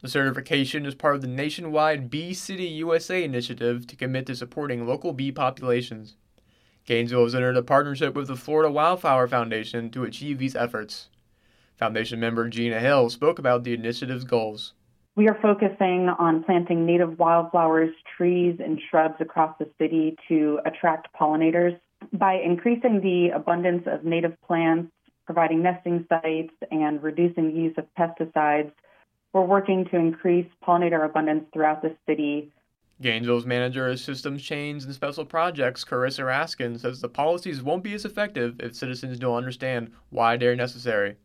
The certification is part of the nationwide Bee City USA initiative to commit to supporting local bee populations. Gainesville has entered a partnership with the Florida Wildflower Foundation to achieve these efforts. Foundation member Gina Hill spoke about the initiative's goals. We are focusing on planting native wildflowers, trees, and shrubs across the city to attract pollinators. By increasing the abundance of native plants, providing nesting sites, and reducing the use of pesticides, we're working to increase pollinator abundance throughout the city. Gainesville's manager of systems change and special projects, Carissa Raskin, says the policies won't be as effective if citizens don't understand why they're necessary.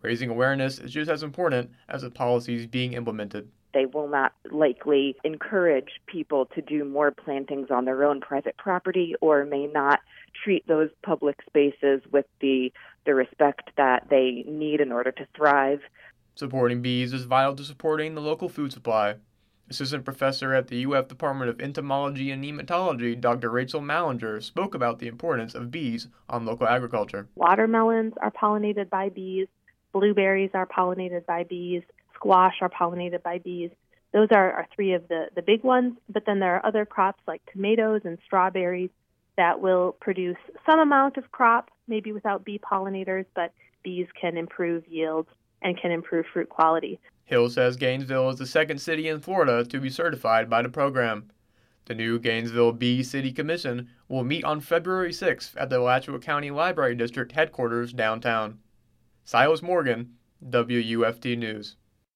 Raising awareness is just as important as the policies being implemented. They will not likely encourage people to do more plantings on their own private property or may not treat those public spaces with the, the respect that they need in order to thrive. Supporting bees is vital to supporting the local food supply. Assistant professor at the UF Department of Entomology and Nematology, Dr. Rachel Mallinger, spoke about the importance of bees on local agriculture. Watermelons are pollinated by bees, blueberries are pollinated by bees, squash are pollinated by bees. Those are, are three of the, the big ones, but then there are other crops like tomatoes and strawberries that will produce some amount of crop, maybe without bee pollinators, but bees can improve yields and can improve fruit quality. Hill says Gainesville is the second city in Florida to be certified by the program. The new Gainesville Bee City Commission will meet on February 6th at the Alachua County Library District headquarters downtown. Silas Morgan, WUFT News.